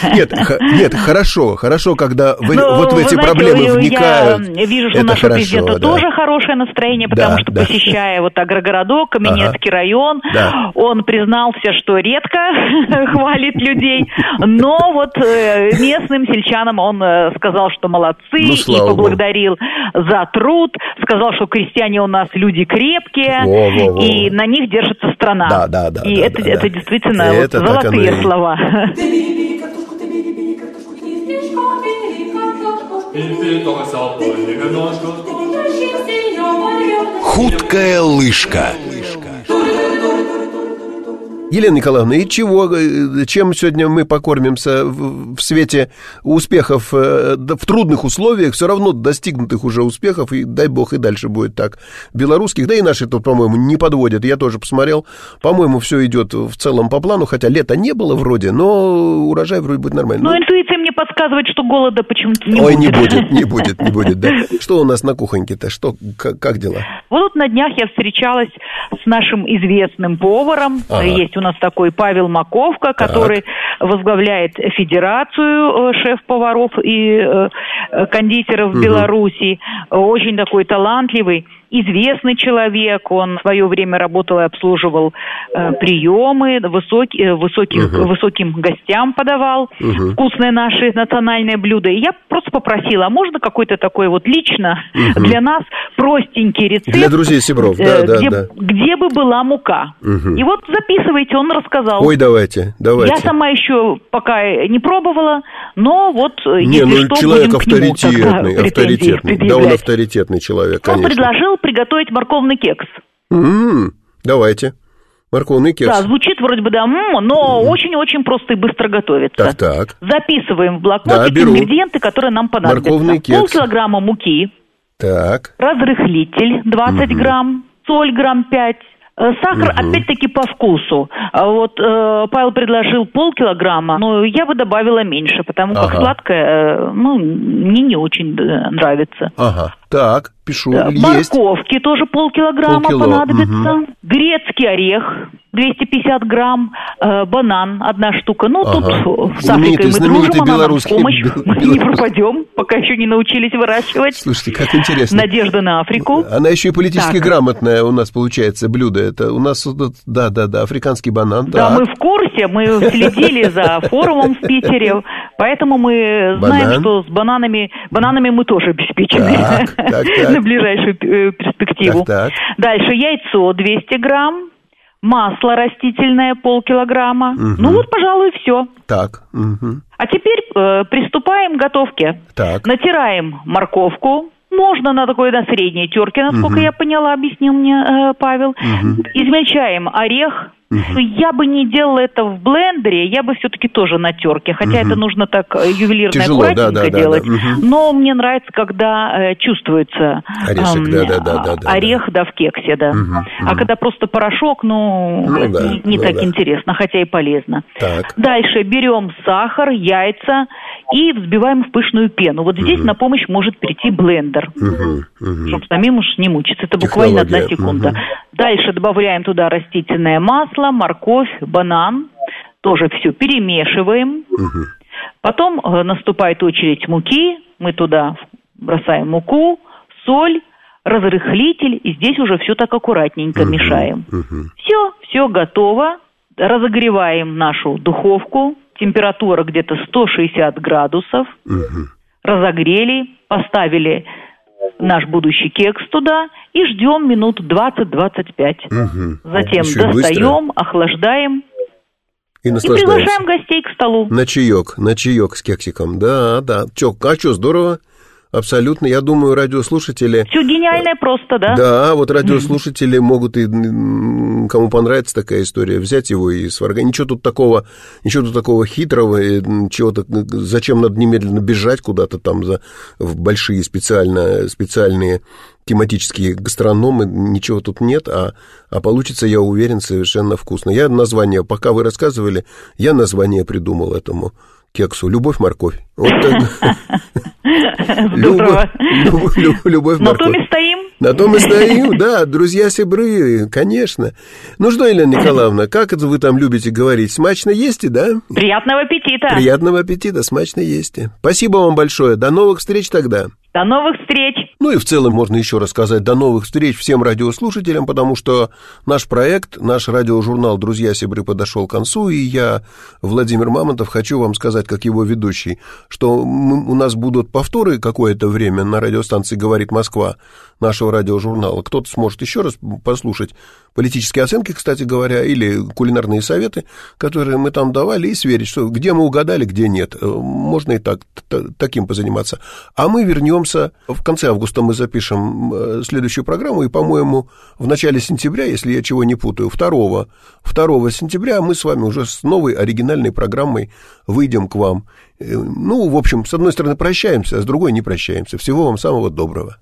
Нет, нет, хорошо, хорошо, когда вы ну, вот в эти знаете, проблемы вникают. Я вижу, что у нашего президента да. тоже хорошее настроение, потому да, что да. посещая вот агрогородок, Каменецкий ага. район, да. он признался, что редко хвалит людей, но вот э, местным сельчанам он э, сказал, что молодцы, ну, и поблагодарил Богу. за труд, сказал, что крестьяне у нас люди крепкие, во, во, во. и на них держится страна. Да, да, да. И да, это, да, это да. действительно это вот золотые слова. Худкая лыжка. Елена Николаевна, и чего, э, чем сегодня мы покормимся в, в свете успехов э, в трудных условиях, все равно достигнутых уже успехов, и дай бог и дальше будет так, белорусских, да и наши тут, по-моему, не подводят, я тоже посмотрел, по-моему, все идет в целом по плану, хотя лета не было вроде, но урожай вроде будет нормальный. Но ну, интуиция мне подсказывает, что голода почему-то не Ой, будет. не будет, не будет, не будет, да. Что у нас на кухоньке-то, что, как, как дела? Вот на днях я встречалась с нашим известным поваром, ага. есть у нас такой Павел Маковка, который так. возглавляет Федерацию э, шеф-поваров и э, кондитеров угу. Беларуси. Очень такой талантливый известный человек, он в свое время работал и обслуживал э, приемы, высокий, э, высоких, угу. высоким гостям подавал угу. вкусные наши национальные блюда. И я просто попросила, а можно какой-то такой вот лично угу. для нас простенький рецепт? Для друзей Сибров, да, э, да, где, да. Где бы была мука. Угу. И вот записывайте, он рассказал. Ой, давайте, давайте. Я сама еще пока не пробовала, но вот не, если ну, что, человек авторитетный, авторитетный. Да, он авторитетный человек, конечно. Он предложил приготовить морковный кекс. М-м, давайте. Морковный кекс. Да, звучит вроде бы да, но очень-очень просто и быстро готовится. Так, так. Записываем в блокнотик да, ингредиенты, которые нам понадобятся. Морковный кекс. Полкилограмма муки. Так. Разрыхлитель 20 угу. грамм. Соль грамм 5. Э, сахар, угу. опять-таки, по вкусу. А вот э, Павел предложил полкилограмма, но я бы добавила меньше, потому ага. как сладкое, э, ну, мне не очень нравится. Ага. Так, пишу. Да, Есть. Морковки тоже полкилограмма Полкило. понадобится. Угу. Грецкий орех 250 грамм. Э, банан одна штука. Ну, ага. тут с Африкой мы дружим, она нам в помощь. Мы не пропадем, пока еще не научились выращивать. Слушайте, как интересно. Надежда на Африку. Она еще и политически так. грамотная у нас получается блюдо. Это у нас, да, да, да, африканский банан. Да, да мы в курсе, мы следили за форумом в Питере, поэтому мы знаем, Банан. что с бананами, бананами мы тоже обеспечены. Так так, так. на ближайшую э, перспективу. Так. Дальше яйцо 200 грамм, масло растительное полкилограмма. Угу. Ну вот, пожалуй, все. Так. Угу. А теперь э, приступаем к готовке. Так. Натираем морковку. Можно на такой на средней терке, насколько угу. я поняла, объяснил мне э, Павел. Угу. Измельчаем орех, Угу. Я бы не делала это в блендере, я бы все-таки тоже на терке, хотя угу. это нужно так э, ювелирно Тяжело, аккуратненько да, да, делать. Да, да. Угу. Но мне нравится, когда э, чувствуется Орешек, э, да, да, да, да, орех, да, в кексе, да. Угу, а когда просто порошок, ну, ну да, не, не ну, так да. интересно, хотя и полезно. Так. Дальше берем сахар, яйца и взбиваем в пышную пену. Вот здесь угу. на помощь может прийти блендер, угу, угу. чтобы самим уж не мучиться. Это буквально одна секунда. Угу. Дальше добавляем туда растительное масло, морковь, банан. Тоже все перемешиваем. Угу. Потом э, наступает очередь муки. Мы туда бросаем муку, соль, разрыхлитель. И здесь уже все так аккуратненько угу. мешаем. Угу. Все, все готово. Разогреваем нашу духовку. Температура где-то 160 градусов. Угу. Разогрели, поставили наш будущий кекс туда и ждем минут 20-25. Угу. Затем Еще достаем, быстро. охлаждаем и, и приглашаем гостей к столу. На чаек, на чаек с кексиком. Да, да. Чё, а что, здорово? Абсолютно. Я думаю, радиослушатели... Все гениальное просто, да? Да, вот радиослушатели могут и кому понравится такая история, взять его и сварганить. Ничего тут такого, ничего тут такого хитрого, чего-то, зачем надо немедленно бежать куда-то там за, в большие специально, специальные тематические гастрономы, ничего тут нет, а, а получится, я уверен, совершенно вкусно. Я название, пока вы рассказывали, я название придумал этому кексу. Любовь-морковь. Вот так. Здорово. Любовь, На том и стоим. На том и стоим, да, друзья-сибры, конечно. Ну что, Елена Николаевна, как это вы там любите говорить? Смачно есть, да? Приятного аппетита. Приятного аппетита, смачно есть. Спасибо вам большое. До новых встреч тогда. До новых встреч! Ну и в целом можно еще рассказать до новых встреч всем радиослушателям, потому что наш проект, наш радиожурнал «Друзья Сибры» подошел к концу, и я, Владимир Мамонтов, хочу вам сказать, как его ведущий, что мы, у нас будут повторы какое-то время на радиостанции «Говорит Москва» нашего радиожурнала кто-то сможет еще раз послушать политические оценки, кстати говоря, или кулинарные советы, которые мы там давали, и сверить, что где мы угадали, где нет. Э, можно и так, таким позаниматься. А мы вернемся, в конце августа мы запишем э, следующую программу, и, по-моему, в начале сентября, если я чего не путаю, 2, 2 сентября мы с вами уже с новой оригинальной программой выйдем к вам. Э, ну, в общем, с одной стороны прощаемся, а с другой не прощаемся. Всего вам самого доброго.